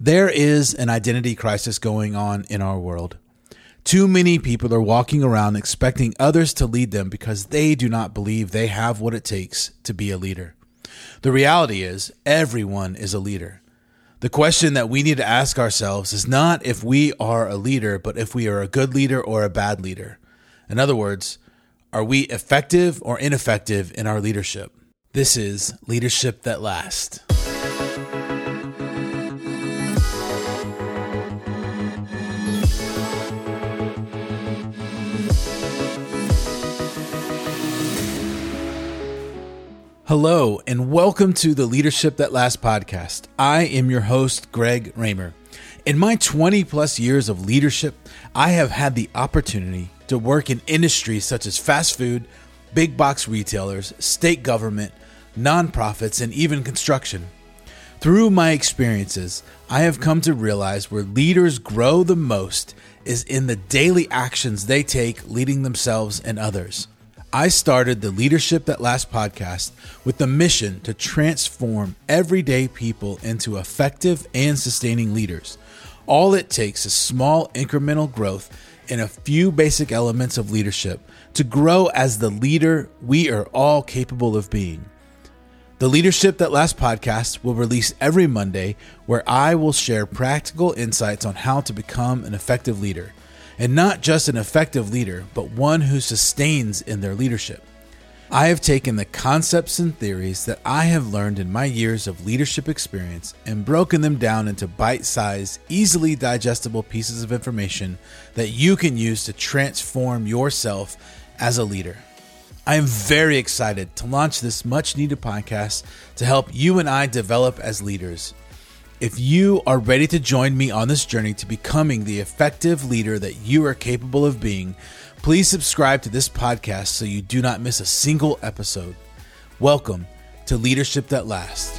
There is an identity crisis going on in our world. Too many people are walking around expecting others to lead them because they do not believe they have what it takes to be a leader. The reality is, everyone is a leader. The question that we need to ask ourselves is not if we are a leader, but if we are a good leader or a bad leader. In other words, are we effective or ineffective in our leadership? This is Leadership That Lasts. Hello, and welcome to the Leadership That Lasts podcast. I am your host, Greg Ramer. In my 20 plus years of leadership, I have had the opportunity to work in industries such as fast food, big box retailers, state government, nonprofits, and even construction. Through my experiences, I have come to realize where leaders grow the most is in the daily actions they take leading themselves and others. I started the Leadership That Lasts podcast with the mission to transform everyday people into effective and sustaining leaders. All it takes is small incremental growth in a few basic elements of leadership to grow as the leader we are all capable of being. The Leadership That Lasts podcast will release every Monday, where I will share practical insights on how to become an effective leader and not just an effective leader, but one who sustains in their leadership. I have taken the concepts and theories that I have learned in my years of leadership experience and broken them down into bite sized, easily digestible pieces of information that you can use to transform yourself as a leader. I am very excited to launch this much needed podcast to help you and I develop as leaders. If you are ready to join me on this journey to becoming the effective leader that you are capable of being, please subscribe to this podcast so you do not miss a single episode. Welcome to Leadership That Lasts.